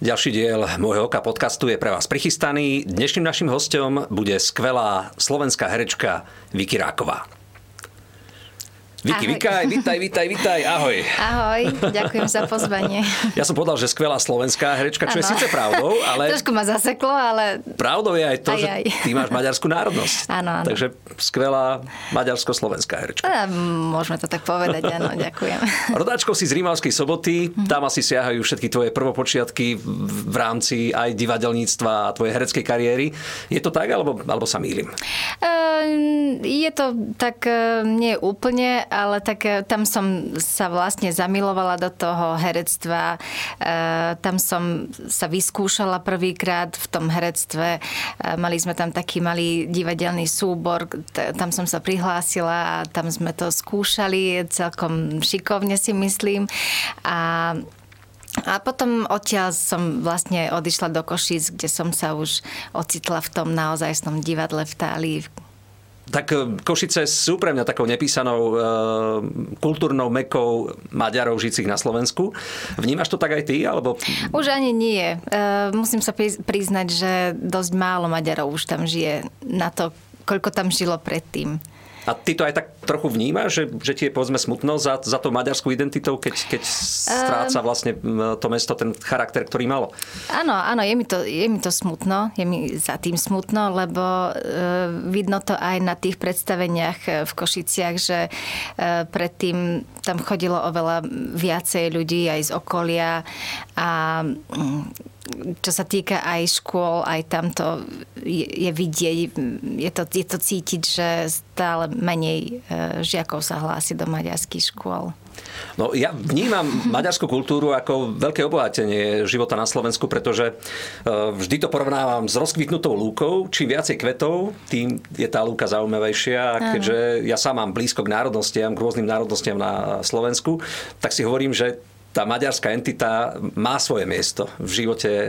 Ďalší diel môjho oka podcastu je pre vás prichystaný. Dnešným našim hostom bude skvelá slovenská herečka Vicky Ráková. Viki, Vikaj, vítaj, vítaj, vítaj, ahoj. Ahoj, ďakujem za pozvanie. Ja som povedal, že skvelá slovenská herečka, čo ano. je síce pravdou, ale... Trošku ma zaseklo, ale... Pravdou je aj to, aj, aj. že ty máš maďarskú národnosť. Áno, áno. Takže skvelá maďarsko-slovenská herečka. A, môžeme to tak povedať, áno, ďakujem. Rodáčkou si z Rímavskej soboty, tam asi siahajú všetky tvoje prvopočiatky v rámci aj divadelníctva a tvojej hereckej kariéry. Je to tak, alebo, alebo sa mýlim? Uh, je to tak uh, nie úplne, ale tak e, tam som sa vlastne zamilovala do toho herectva. E, tam som sa vyskúšala prvýkrát v tom herectve. E, mali sme tam taký malý divadelný súbor, tam som sa prihlásila a tam sme to skúšali celkom šikovne si myslím. A a potom odtiaľ som vlastne odišla do Košíc, kde som sa už ocitla v tom naozajstnom divadle v Tálii, tak e, Košice sú pre mňa takou nepísanou e, kultúrnou mekou Maďarov žijúcich na Slovensku. Vnímaš to tak aj ty? Alebo... Už ani nie. E, musím sa priznať, že dosť málo Maďarov už tam žije na to, koľko tam žilo predtým. A ty to aj tak trochu vnímaš, že, že ti je povedzme smutno za, za to maďarskou identitou, keď, keď stráca ehm. vlastne to mesto ten charakter, ktorý malo? Áno, áno, je mi to, je mi to smutno, je mi za tým smutno, lebo e, vidno to aj na tých predstaveniach e, v Košiciach, že e, predtým tam chodilo oveľa viacej ľudí aj z okolia a čo sa týka aj škôl, aj tamto je, je vidieť, je to, je to cítiť, že stále menej e, žiakov sa hlási do maďarských škôl. No ja vnímam maďarskú kultúru ako veľké obohatenie života na Slovensku, pretože e, vždy to porovnávam s rozkvitnutou lúkou. Čím viacej kvetov, tým je tá lúka zaujímavejšia. A keďže ja sám mám blízko k národnostiam, k rôznym národnostiam na Slovensku, tak si hovorím, že tá maďarská entita má svoje miesto v živote e,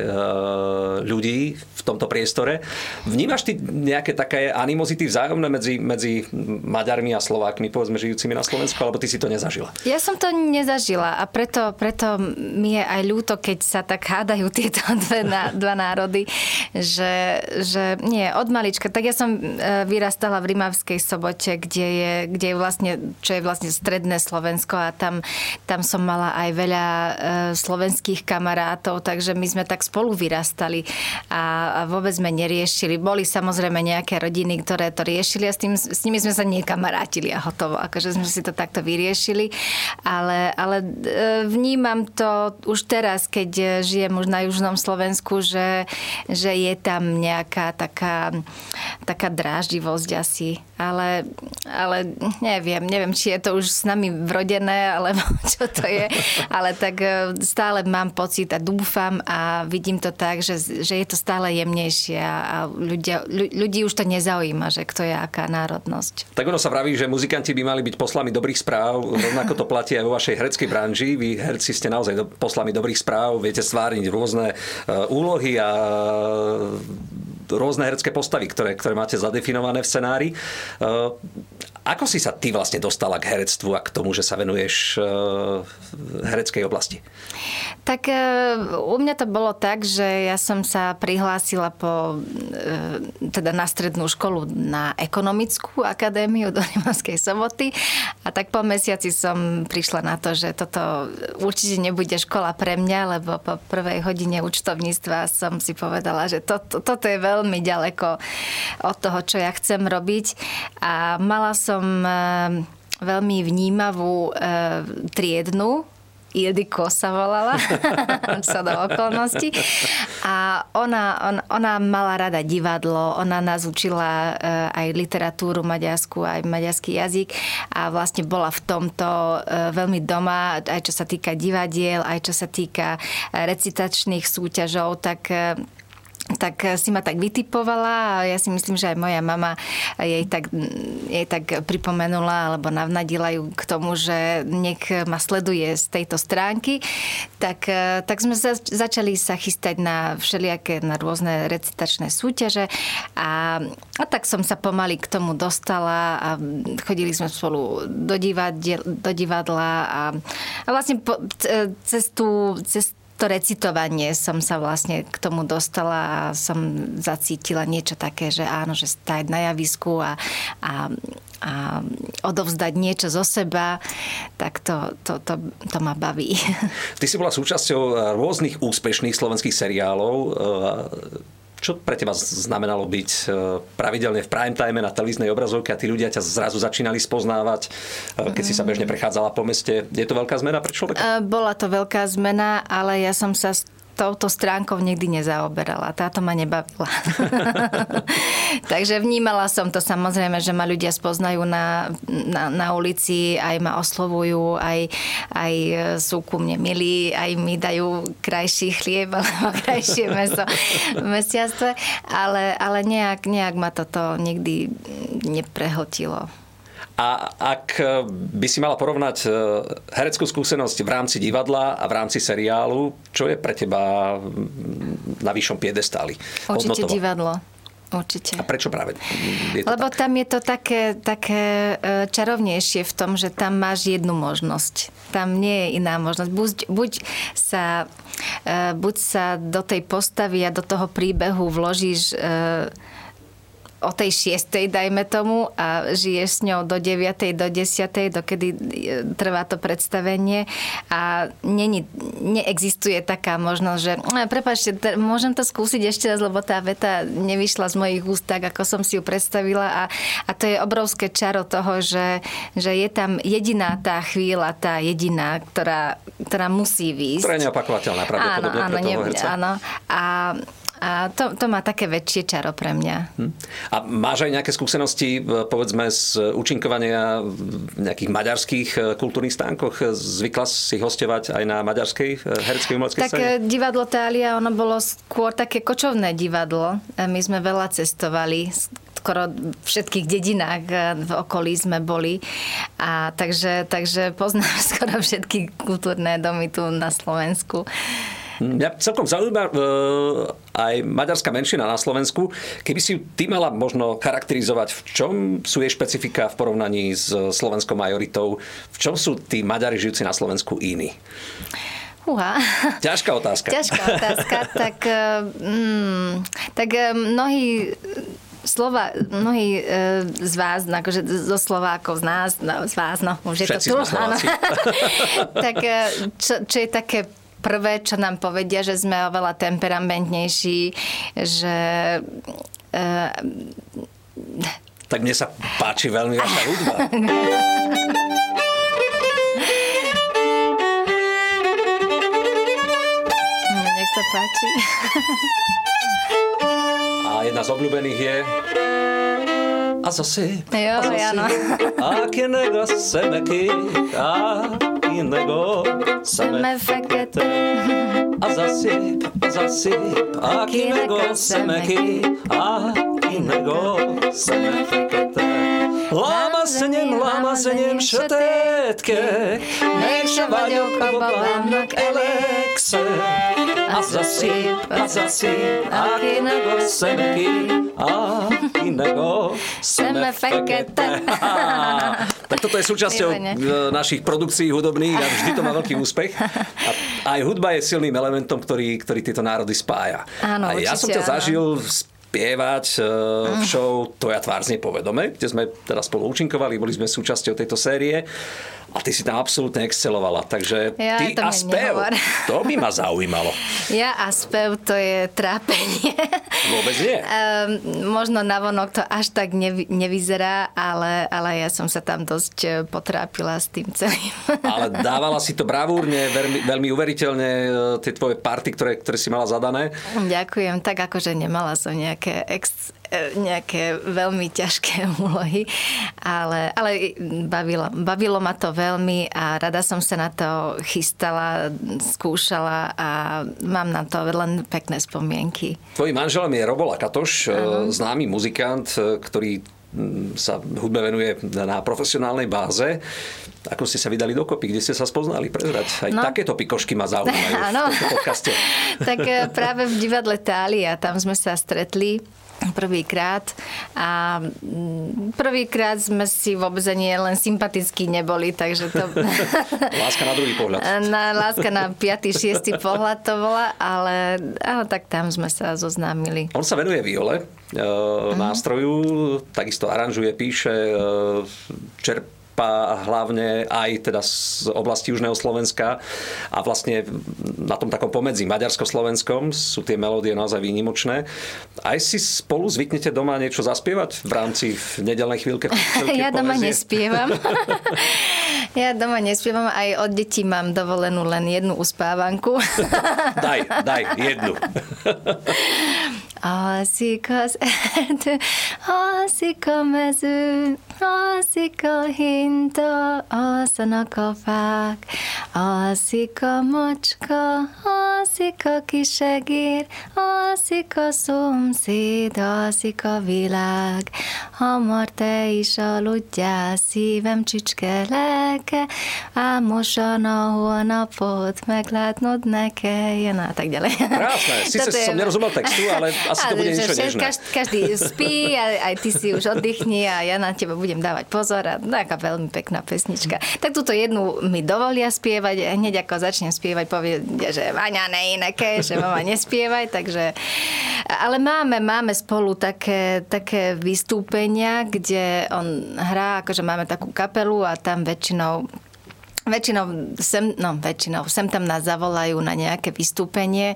ľudí v tomto priestore. Vnímaš ty nejaké také animozity vzájomné medzi, medzi Maďarmi a Slovákmi, povedzme, žijúcimi na Slovensku, alebo ty si to nezažila? Ja som to nezažila a preto, preto mi je aj ľúto, keď sa tak hádajú tieto dve, dva národy, že, že nie, od malička. Tak ja som e, vyrastala v Rimavskej sobote, kde je, kde je vlastne, čo je vlastne stredné Slovensko a tam, tam som mala aj veľa veľa e, slovenských kamarátov, takže my sme tak spolu vyrastali a, a vôbec sme neriešili. Boli samozrejme nejaké rodiny, ktoré to riešili a s, tým, s nimi sme sa nekamarátili a hotovo. Akože sme si to takto vyriešili. Ale, ale e, vnímam to už teraz, keď žijem už na južnom Slovensku, že, že je tam nejaká taká, taká dráždivosť asi. Ale, ale neviem, neviem, či je to už s nami vrodené, alebo čo to je. Ale ale tak e, stále mám pocit a dúfam a vidím to tak, že, že je to stále jemnejšie a ľudia, ľudí už to nezaujíma, že kto je aká národnosť. Tak ono sa vraví, že muzikanti by mali byť poslami dobrých správ, rovnako to platí aj vo vašej hereckej branži. Vy herci ste naozaj poslami dobrých správ, viete stvárniť rôzne e, úlohy a rôzne herecké postavy, ktoré, ktoré máte zadefinované v scenári. E, ako si sa ty vlastne dostala k herectvu a k tomu, že sa venuješ v hereckej oblasti? Tak e, u mňa to bolo tak, že ja som sa prihlásila po, e, teda na strednú školu na ekonomickú akadémiu do Rimavskej soboty a tak po mesiaci som prišla na to, že toto určite nebude škola pre mňa, lebo po prvej hodine účtovníctva som si povedala, že to, to, toto je veľmi ďaleko od toho, čo ja chcem robiť. A mala som e, veľmi vnímavú e, triednu. Ildiko sa volala, sa do okolností. A ona, on, ona mala rada divadlo, ona nás učila uh, aj literatúru maďarsku, aj maďarský jazyk. A vlastne bola v tomto veľmi doma, aj čo sa týka divadiel, aj čo sa týka recitačných súťažov, tak tak si ma tak vytipovala a ja si myslím, že aj moja mama jej tak, jej tak pripomenula alebo navnadila ju k tomu, že nech ma sleduje z tejto stránky. Tak, tak sme za, začali sa chystať na všelijaké, na rôzne recitačné súťaže a, a tak som sa pomaly k tomu dostala a chodili sme spolu do, divadla, do divadla a, a vlastne po, cez tú, cez to recitovanie som sa vlastne k tomu dostala a som zacítila niečo také, že áno, že stáť na javisku a, a a odovzdať niečo zo seba, tak to, to, to, to ma baví. Ty si bola súčasťou rôznych úspešných slovenských seriálov čo pre teba znamenalo byť e, pravidelne v prime time na televíznej obrazovke a tí ľudia ťa zrazu začínali spoznávať, e, keď si sa bežne prechádzala po meste? Je to veľká zmena pre človeka? E, bola to veľká zmena, ale ja som sa touto stránkou nikdy nezaoberala. Táto ma nebavila. Takže vnímala som to samozrejme, že ma ľudia spoznajú na, na, na ulici, aj ma oslovujú, aj, aj sú ku mne milí, aj mi dajú krajší chlieb alebo krajšie meso v mesiactve, ale, ale nejak, nejak ma toto nikdy neprehltilo. A ak e, by si mala porovnať e, hereckú skúsenosť v rámci divadla a v rámci seriálu, čo je pre teba na vyššom piedestáli? Určite Hodnotovo? divadlo. Určite. A prečo práve? Je Lebo tak? tam je to také, také e, čarovnejšie v tom, že tam máš jednu možnosť. Tam nie je iná možnosť. Buď, buď, sa, buď sa do tej postavy a do toho príbehu vložíš o tej šiestej, dajme tomu, a žiješ s ňou do 9. do 10. dokedy e, trvá to predstavenie a není, neexistuje taká možnosť, že no, prepačte, môžem to skúsiť ešte raz, lebo tá veta nevyšla z mojich úst tak, ako som si ju predstavila a, a to je obrovské čaro toho, že, že je tam jediná tá chvíľa, tá jediná, ktorá, ktorá musí výjsť. Ktorá je neopakovateľná pravdepodobne áno, áno, pre toho herca. Áno, a a to, to má také väčšie čaro pre mňa. Hm. A máš aj nejaké skúsenosti, e, povedzme, z účinkovania v nejakých maďarských e, kultúrnych stánkoch? Zvykla si hostovať aj na maďarskej e, hereckej umeleckej Tak scéne? divadlo Tália, ono bolo skôr také kočovné divadlo. My sme veľa cestovali, skoro v všetkých dedinách v okolí sme boli. A takže, takže poznám skoro všetky kultúrne domy tu na Slovensku. Mňa celkom zaujíma uh, aj maďarská menšina na Slovensku. Keby si ty mala možno charakterizovať, v čom sú jej špecifika v porovnaní s slovenskou majoritou, v čom sú tí Maďari žijúci na Slovensku iní? Uha. Ťažká otázka. Ťažká otázka. tak, mm, tak eh, mnohí slova, mnohí e, z vás, akože zo Slovákov, z nás, no, z vás, no, už je Všetci to tu. tak e, čo, čo je také prvé, čo nám povedia, že sme oveľa temperamentnejší, že... Uh, tak mne sa páči veľmi vaša hudba. Nech sa páči. A jedna z obľúbených je... A zase... Jo, a zase, áno. Aké nego semeky, a innego seme fekete. A zasyp, a zasyp, a kinego semeky, a inego seme fekete. Lama se njem, lama se njem šetetke, nek še valjok babanak elekse. A zasyp, a zasyp, a kinego semeky, a inego seme fekete. tak toto je súčasťou našich produkcií hudobných a vždy to má veľký úspech. A aj hudba je silným elementom, ktorý, ktorý tieto národy spája. Áno, a ja som ťa áno. zažil spievať uh, v show Tvoja tvár znie povedome, kde sme teda spolu účinkovali, boli sme súčasťou tejto série. A ty si tam absolútne excelovala. Takže ja, ty a spev, nehovor. to by ma zaujímalo. Ja a spev, to je trápenie. Vôbec nie. Um, možno navonok to až tak nevy, nevyzerá, ale, ale ja som sa tam dosť e, potrápila s tým celým. Ale dávala si to bravúrne, veľmi, veľmi uveriteľne, e, tie tvoje party, ktoré, ktoré si mala zadané. Ďakujem. Tak akože nemala som nejaké ex, nejaké veľmi ťažké úlohy, ale, ale bavilo, bavilo ma to veľmi a rada som sa na to chystala, skúšala a mám na to len pekné spomienky. Tvojím manželom je Robola Katoš, uh-huh. známy muzikant, e, ktorý sa hudbe venuje na profesionálnej báze. Ako ste sa vydali dokopy? Kde ste sa spoznali? Prezrať. Aj no. takéto pikošky ma zaujímajú v tomto podcaste. tak práve v divadle Tália, tam sme sa stretli prvýkrát a mm, prvýkrát sme si vôbec ani len sympatickí neboli, takže to... láska na druhý pohľad. Na, láska na 5. 6. pohľad to bola, ale, ale tak tam sme sa zoznámili. On sa venuje viole, e, nástroju, takisto aranžuje, píše, e, čerp čerpá hlavne aj teda z oblasti Južného Slovenska a vlastne na tom takom pomedzi maďarsko-slovenskom sú tie melódie naozaj výnimočné. Aj si spolu zvyknete doma niečo zaspievať v rámci nedelnej chvíľke? ja doma poezie? nespievam. ja doma nespievam, aj od detí mám dovolenú len jednu uspávanku. daj, daj, jednu. Asikas erdő, asika mező, asika hinta, alszanak a fák, alszik a macska, alszik a kisegér, alszik a szomszéd, alszik a világ. Hamar te is aludjál, szívem csücske lelke, álmosan a holnapot meglátnod ne kelljen. A tak ďalej. Krásne, síce som nerozumel textu, ale asi to bude niečo nežné. Každý, každý spí, aj, aj ty si už oddychni a ja na teba budem dávať pozor a taká veľmi pekná pesnička. Tak túto jednu mi dovolia spievať, hneď ako začnem spievať, povie, že Vaňa neineke, že mama nespievaj, takže... Ale máme, máme spolu také, také vystúpenia, kde on hrá, akože máme takú kapelu a tam väčšinou Väčšinou sem, no väčšinou, sem tam nás zavolajú na nejaké vystúpenie,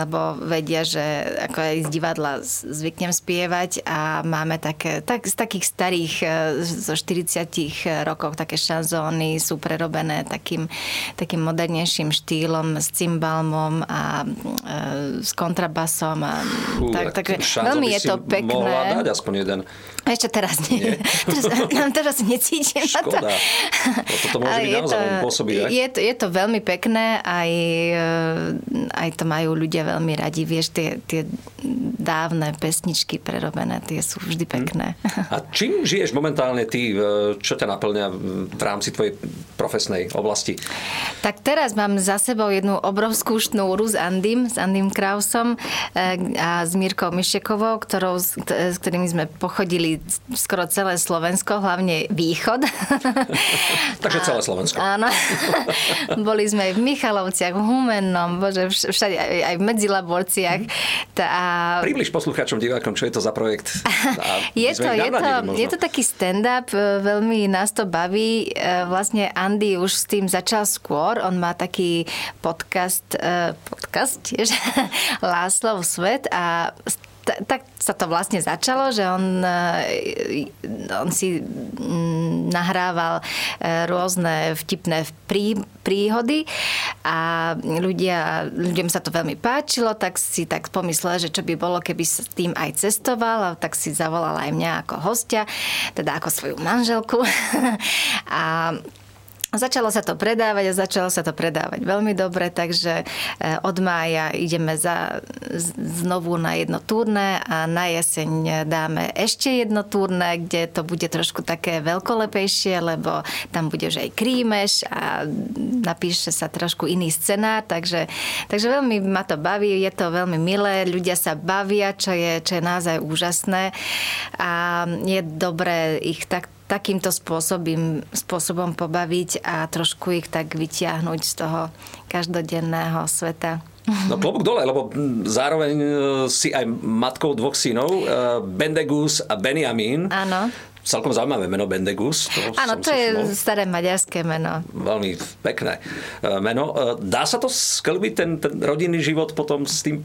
lebo vedia, že ako aj z divadla zvyknem spievať a máme také, tak, z takých starých, e, zo 40 rokov také šanzóny sú prerobené takým, takým modernejším štýlom s cymbalmom a e, s kontrabasom. A, Fú, tak, tak, veľmi je to pekné. Mohla dať aspoň jeden. Ešte teraz nie. nie? teraz, teraz necítim. Škoda. To. Toto môže byť naozaj veľmi pôsobivé. Je to, je to veľmi pekné, aj, eh, aj to majú ľudia veľmi radi. Vieš, tie, tie dávne pesničky prerobené, tie sú vždy hm. pekné. A čím žiješ momentálne ty? Čo ťa naplňa v rámci tvojej profesnej oblasti? Tak teraz mám za sebou jednu obrovskú šnúru s Andym, s Andym Krausom eh, a s Mírkou Mišekovou, ktorou, s ktorými sme pochodili skoro celé Slovensko, hlavne východ. Takže celé Slovensko. Áno. Boli sme aj v Michalovciach, v Humennom, bože, všade, aj, v Medzilaborciach. Tá... Približ poslucháčom, divákom, čo je to za projekt. je, to, je, to, je to taký stand-up, e, veľmi nás to baví. E, vlastne Andy už s tým začal skôr. On má taký podcast, e, podcast tiež, Láslov svet a tak sa to vlastne začalo, že on, eh, on si mm, nahrával eh, rôzne vtipné prí, príhody a ľudia, ľuďom sa to veľmi páčilo, tak si tak pomyslel, že čo by bolo, keby s tým aj cestoval, a tak si zavolal aj mňa ako hostia, teda ako svoju manželku. a Začalo sa to predávať a začalo sa to predávať veľmi dobre, takže eh, od mája ideme za, znovu na jedno turné a na jeseň dáme ešte jedno turné, kde to bude trošku také veľkolepejšie, lebo tam bude už aj krímeš a napíše sa trošku iný scenár, takže, takže veľmi ma to baví, je to veľmi milé, ľudia sa bavia, čo je, čo je naozaj úžasné a je dobré ich tak takýmto spôsobom, spôsobom pobaviť a trošku ich tak vytiahnuť z toho každodenného sveta. No klobúk dole, lebo zároveň e, si aj matkou dvoch synov, e, Bendegus a Benjamin. Áno celkom zaujímavé meno Bendegus. Áno, to je všimol. staré maďarské meno. Veľmi pekné e, meno. E, dá sa to sklbiť, ten, ten rodinný život potom s tým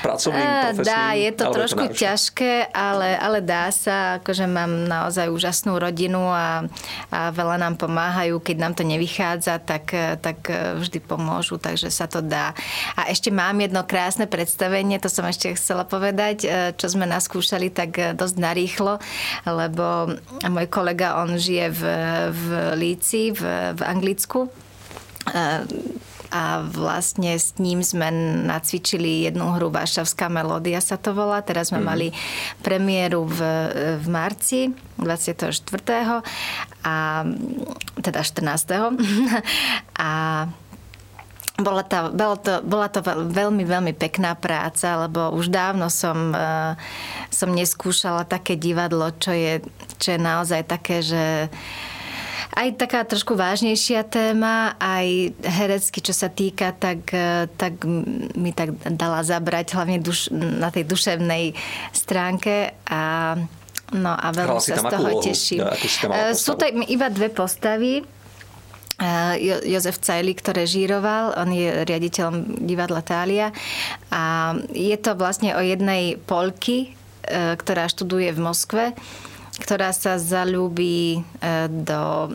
pracovným, e, profesným? Dá, je to trošku to ťažké, ale, ale dá sa. Akože mám naozaj úžasnú rodinu a, a veľa nám pomáhajú. Keď nám to nevychádza, tak, tak vždy pomôžu, takže sa to dá. A ešte mám jedno krásne predstavenie, to som ešte chcela povedať, čo sme naskúšali tak dosť narýchlo, lebo môj kolega, on žije v, v Líci, v, v Anglicku a vlastne s ním sme nacvičili jednu hru Varšavská melódia sa to volá. Teraz sme mm. mali premiéru v, v marci 24. a teda 14. a bola, tá, bola, to, bola to veľmi, veľmi pekná práca, lebo už dávno som, uh, som neskúšala také divadlo, čo je, čo je naozaj také, že aj taká trošku vážnejšia téma, aj herecky, čo sa týka, tak, e, tak mi tak dala zabrať, hlavne duš, na tej duševnej stránke a No a veľmi sa z toho teším. Ja, Sú to iba dve postavy. Jozef Cajli, ktoré žíroval, on je riaditeľom divadla Tália a je to vlastne o jednej Polky, ktorá študuje v Moskve, ktorá sa zalúbi do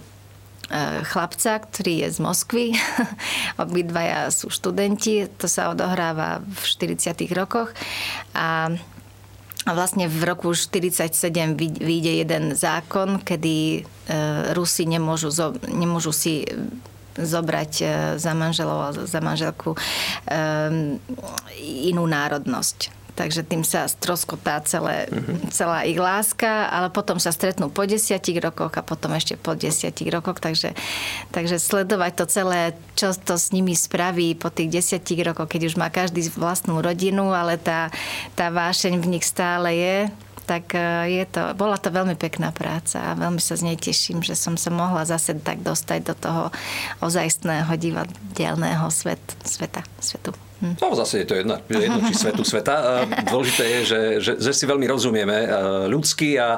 chlapca, ktorý je z Moskvy. Obidvaja sú študenti, to sa odohráva v 40. rokoch a a vlastne v roku 1947 vyjde jeden zákon, kedy e, Rusi nemôžu, nemôžu si zobrať e, za manželov za manželku e, inú národnosť takže tým sa stroskotá celé, uh-huh. celá ich láska, ale potom sa stretnú po desiatich rokoch a potom ešte po desiatich rokoch, takže, takže sledovať to celé, čo to s nimi spraví po tých desiatich rokoch, keď už má každý vlastnú rodinu, ale tá, tá vášeň v nich stále je, tak e, je to, bola to veľmi pekná práca a veľmi sa z nej teším, že som sa mohla zase tak dostať do toho ozajstného divadelného svet, sveta, svetu. No zase je to jedno, jedno či svetu sveta. Dôležité je, že, že, že si veľmi rozumieme e, ľudský a,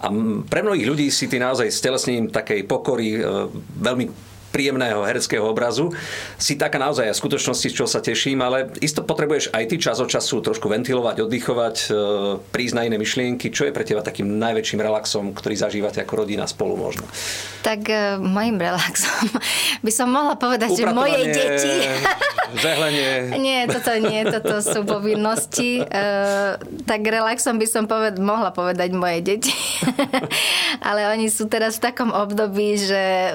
a pre mnohých ľudí si ty naozaj s telesním takej pokory e, veľmi príjemného hereckého obrazu. Si taká naozaj v skutočnosti, z čo sa teším, ale isto potrebuješ aj ty čas od času trošku ventilovať, oddychovať, e, prísť na iné myšlienky. Čo je pre teba takým najväčším relaxom, ktorý zažívate ako rodina spolu možno? Tak uh, mojim relaxom by som mohla povedať, že moje deti... Žehlenie. nie, toto nie, toto sú povinnosti. Uh, tak relaxom by som poved- mohla povedať moje deti. ale oni sú teraz v takom období, že...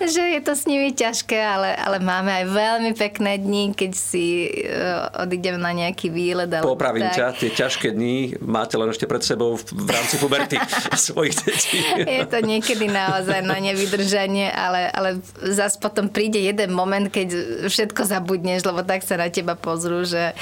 že je to s nimi ťažké, ale, ale máme aj veľmi pekné dni, keď si uh, odídem na nejaký výlet. Popravím tak. ťa, tie ťažké dni máte len ešte pred sebou v rámci puberty svojich detí. je to niekedy naozaj na nevydržanie, ale, ale zase potom príde jeden moment, keď všetko zabudneš, lebo tak sa na teba pozrú, že,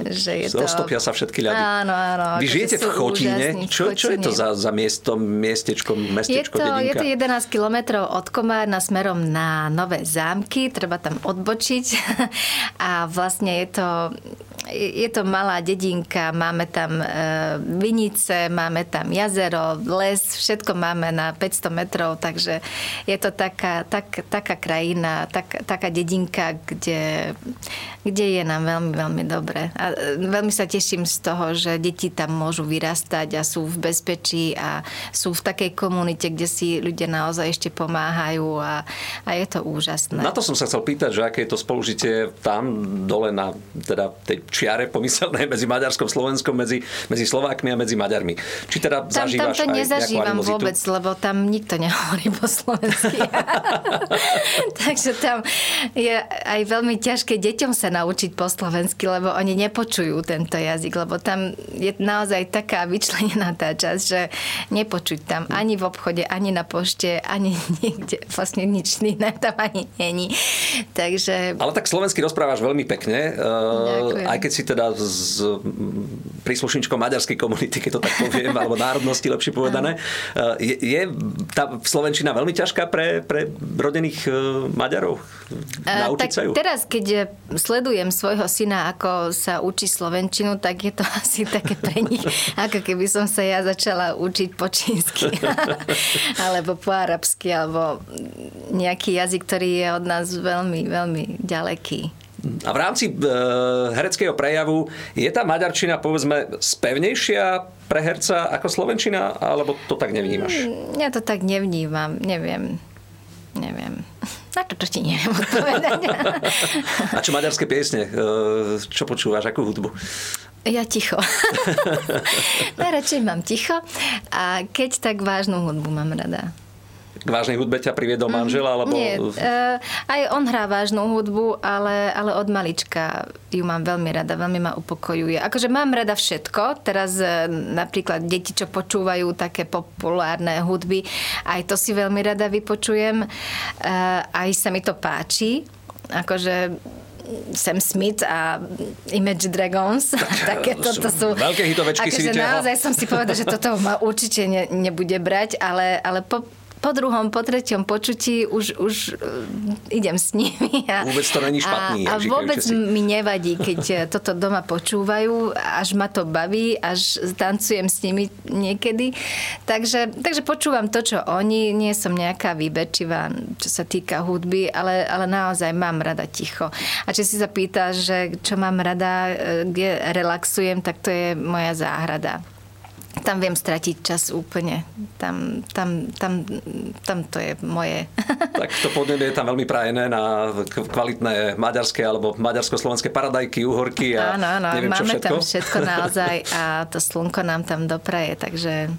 že je to... Roztopia sa všetky ľady. Áno, áno. Vy žijete v Chotine. Čo, čo je to za, za miesto, miestečko, mestečko, je to, dedinka? Je to 11 kilometrov od Komár na smerom na Nové zámky, treba tam odbočiť. A vlastne je to je to malá dedinka, máme tam e, vinice, máme tam jazero, les, všetko máme na 500 metrov, takže je to taká, tak, taká krajina, tak, taká dedinka, kde, kde je nám veľmi, veľmi dobre. A e, veľmi sa teším z toho, že deti tam môžu vyrastať a sú v bezpečí a sú v takej komunite, kde si ľudia naozaj ešte pomáhajú a, a je to úžasné. Na to som sa chcel pýtať, že aké je to spolužitie tam dole na teda tej čiare pomyselné medzi Maďarskom, Slovenskom, medzi, medzi Slovákmi a medzi Maďarmi. Či teda tam, zažívaš tam to nezažívam vôbec, lebo tam nikto nehovorí po slovensky. Takže tam je aj veľmi ťažké deťom sa naučiť po slovensky, lebo oni nepočujú tento jazyk, lebo tam je naozaj taká vyčlenená tá časť, že nepočuť tam ani v obchode, ani na pošte, ani nikde. Vlastne nič iné tam ani není. Takže... Ale tak slovensky rozprávaš veľmi pekne. Ďakujem. Aj keď si teda s príslušničkou maďarskej komunity, keď to tak poviem, alebo národnosti lepšie povedané. Je, je tá Slovenčina veľmi ťažká pre, pre rodených e, Maďarov? Naučiť tak sa ju? Teraz, keď sledujem svojho syna, ako sa učí Slovenčinu, tak je to asi také pre nich, ako keby som sa ja začala učiť po čínsky, alebo po arabsky, alebo nejaký jazyk, ktorý je od nás veľmi, veľmi ďaleký. A v rámci e, hereckého prejavu je tá maďarčina, povedzme, spevnejšia pre herca ako slovenčina, alebo to tak nevnímaš? Mm, ja to tak nevnímam, neviem. Neviem. Na to, to ti neviem odpovedať. A čo maďarské piesne? E, čo počúvaš, akú hudbu? Ja ticho. Najradšej mám ticho a keď tak vážnu hudbu mám rada. K vážnej hudbe ťa priviedol mm, manžel? Alebo... Nie, uh, aj on hrá vážnu hudbu, ale, ale od malička ju mám veľmi rada, veľmi ma upokojuje. Akože mám rada všetko, teraz uh, napríklad deti, čo počúvajú také populárne hudby, aj to si veľmi rada vypočujem, uh, aj sa mi to páči. Akože Sam Smith a Image Dragons. Také to, to sú... Veľké hitovečky si akože naozaj som si povedala, že toto ma určite ne, nebude brať, ale, ale po, po druhom, po treťom počutí už, už uh, idem s nimi. A, vôbec to není špatný. A, a vôbec si. mi nevadí, keď eh, toto doma počúvajú, až ma to baví, až tancujem s nimi niekedy. Takže, takže počúvam to, čo oni. Nie som nejaká výbečivá, čo sa týka hudby, ale, ale naozaj mám rada ticho. A či si sa pýta, že čo mám rada, eh, kde relaxujem, tak to je moja záhrada tam viem stratiť čas úplne. Tam, tam, tam, tam to je moje. Tak to podnebie je tam veľmi prajené na kvalitné maďarské alebo maďarsko-slovenské paradajky, uhorky a áno, áno, neviem máme čo všetko. tam všetko naozaj a to slnko nám tam dopraje, takže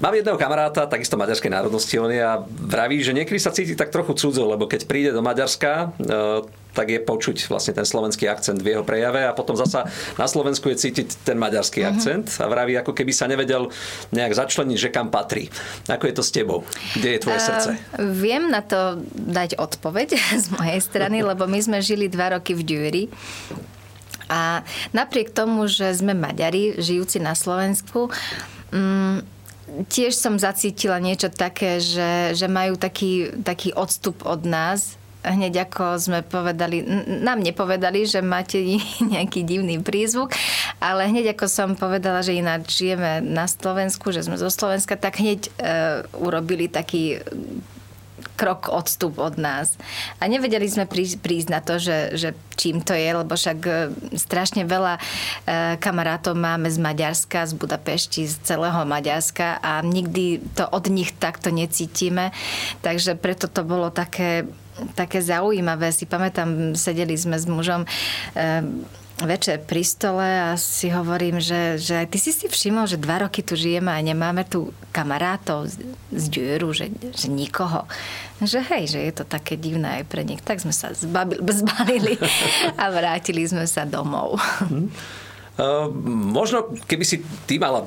Mám jedného kamaráta, takisto maďarskej národnosti, on je a vraví, že niekedy sa cíti tak trochu cudzo, lebo keď príde do Maďarska, e, tak je počuť vlastne ten slovenský akcent v jeho prejave a potom zasa na Slovensku je cítiť ten maďarský uh-huh. akcent a vraví, ako keby sa nevedel nejak začleniť, že kam patrí. Ako je to s tebou? Kde je tvoje uh, srdce? Viem na to dať odpoveď z mojej strany, lebo my sme žili dva roky v Dury a napriek tomu, že sme Maďari, žijúci na Slovensku, um, tiež som zacítila niečo také, že, že majú taký, taký odstup od nás, hneď ako sme povedali, nám nepovedali, že máte nejaký divný prízvuk, ale hneď ako som povedala, že ináč žijeme na Slovensku, že sme zo Slovenska, tak hneď uh, urobili taký krok odstup od nás. A nevedeli sme prísť na to, že, že čím to je, lebo však e, strašne veľa e, kamarátov máme z Maďarska, z Budapešti, z celého Maďarska a nikdy to od nich takto necítime. Takže preto to bolo také, také zaujímavé. Si pamätám, sedeli sme s mužom e, večer pri stole a si hovorím, že, že ty si si všimol, že dva roky tu žijeme a nemáme tu kamarátov z, z Džúru, že, že nikoho. Že hej, že je to také divné aj pre nich. Tak sme sa zbabili, zbalili a vrátili sme sa domov. Hmm. Uh, možno, keby si ty mala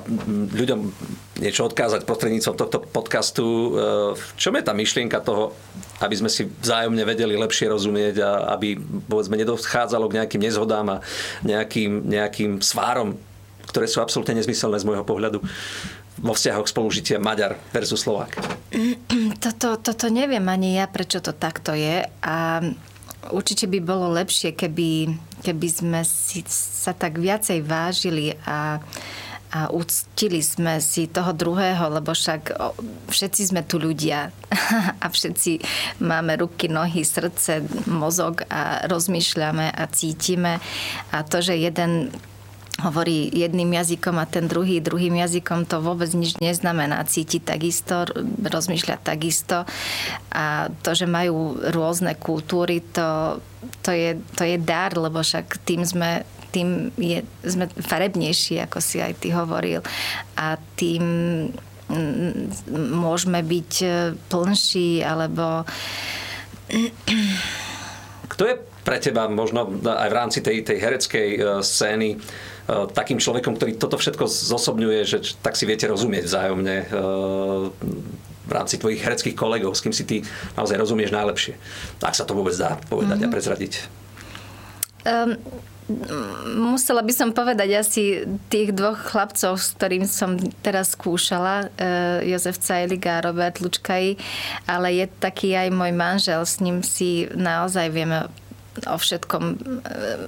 ľuďom niečo odkázať prostredníctvom tohto podcastu, uh, v čom je tá myšlienka toho, aby sme si vzájomne vedeli lepšie rozumieť a aby povedzme nedochádzalo k nejakým nezhodám a nejakým, nejakým svárom, ktoré sú absolútne nezmyselné z môjho pohľadu vo vzťahoch spolužitia Maďar versus Slovák? Toto, toto neviem ani ja, prečo to takto je a určite by bolo lepšie, keby, keby sme si sa tak viacej vážili a, a uctili sme si toho druhého, lebo však všetci sme tu ľudia a všetci máme ruky, nohy, srdce, mozog a rozmýšľame a cítime. A to, že jeden hovorí jedným jazykom a ten druhý druhým jazykom, to vôbec nič neznamená. Cíti takisto, rozmýšľa takisto a to, že majú rôzne kultúry, to, to, je, to je dar, lebo však tým sme tým je, sme farebnejší, ako si aj ty hovoril. A tým môžeme byť e, plnší, alebo... Kto je pre teba možno aj v rámci tej, tej hereckej e, scény Eh, takým človekom, ktorý toto všetko zosobňuje, že tak si viete rozumieť vzájomne eh, v rámci tvojich hereckých kolegov, s kým si ty naozaj rozumieš najlepšie. Tak sa to vôbec dá povedať mm-hmm. a mhm. prezradiť. Um, musela by som povedať asi tých dvoch chlapcov, s ktorým som teraz skúšala, eh, Jozef Cajlik a Robert Lučkaj, ale je taký aj môj manžel, s ním si naozaj vieme o všetkom, e,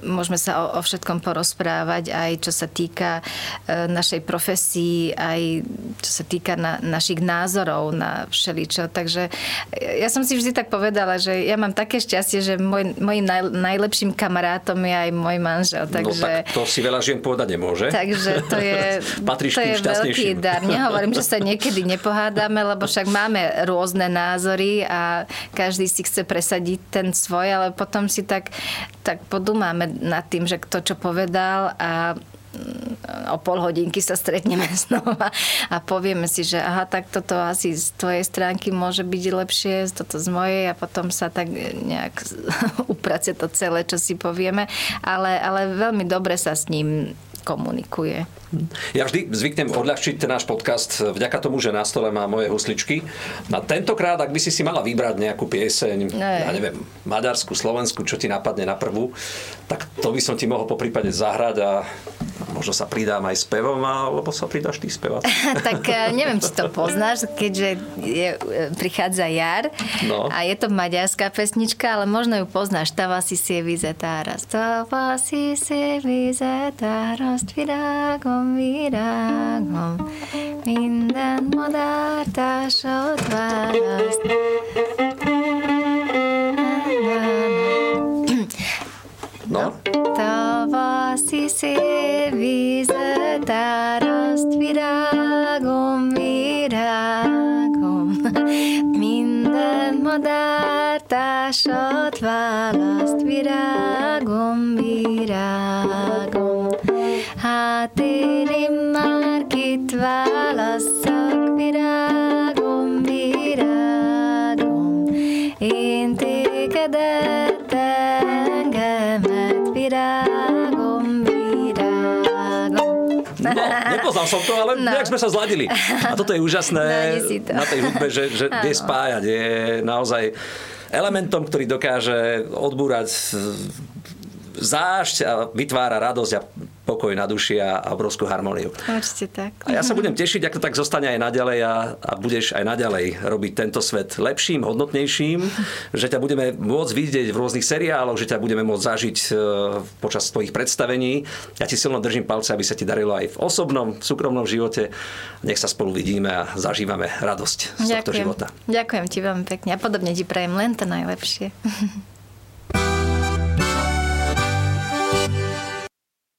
môžeme sa o, o všetkom porozprávať, aj čo sa týka e, našej profesii, aj čo sa týka na, našich názorov na všeličo. Takže ja som si vždy tak povedala, že ja mám také šťastie, že môj, môjim naj, najlepším kamarátom je aj môj manžel. No takže, no tak to si veľa žien povedať nemôže. Takže to je, to je veľký dar. Nehovorím, že sa niekedy nepohádame, lebo však máme rôzne názory a každý si chce presadiť ten svoj, ale potom si tak tak, tak podúmame nad tým, že kto čo povedal a o pol hodinky sa stretneme znova a povieme si, že aha, tak toto asi z tvojej stránky môže byť lepšie, toto z mojej a potom sa tak nejak uprace to celé, čo si povieme. Ale, ale veľmi dobre sa s ním komunikuje. Ja vždy zvyknem odľahčiť ten náš podcast vďaka tomu, že na stole má moje husličky. A tentokrát, ak by si si mala vybrať nejakú pieseň, ne. ja neviem, maďarsku, slovensku, čo ti napadne na prvú, tak to by som ti mohol po prípade zahrať a možno sa pridám aj s pevom, alebo sa pridáš ty spevať. tak e, neviem, či to poznáš, keďže je, e, prichádza jar no. a je to maďarská pesnička, ale možno ju poznáš. Tava si si vizetáras. Tava si si vizetáras, virágom, virágom. Minden madártársad választ. No. Tavaszi szél vizet áraszt, virágom, virágom. Minden madár társat választ, virágom, virágom. Én már kit válasszak, virágom, virágom. Én tégedet virágom, virágom. No, nepoznal som to, ale no. nejak sme sa zladili. A toto je úžasné na tej hudbe, že, že vie spájať. Je naozaj elementom, ktorý dokáže odbúrať zášť a vytvára radosť a pokoj na duši a obrovskú harmóniu. Určite tak. A ja sa budem tešiť, ak to tak zostane aj naďalej a, a budeš aj naďalej robiť tento svet lepším, hodnotnejším, že ťa budeme môcť vidieť v rôznych seriáloch, že ťa budeme môcť zažiť e, počas tvojich predstavení. Ja ti silno držím palce, aby sa ti darilo aj v osobnom, v súkromnom živote. Nech sa spolu vidíme a zažívame radosť z Ďakujem. tohto života. Ďakujem ti veľmi pekne a podobne ti prajem len to najlepšie.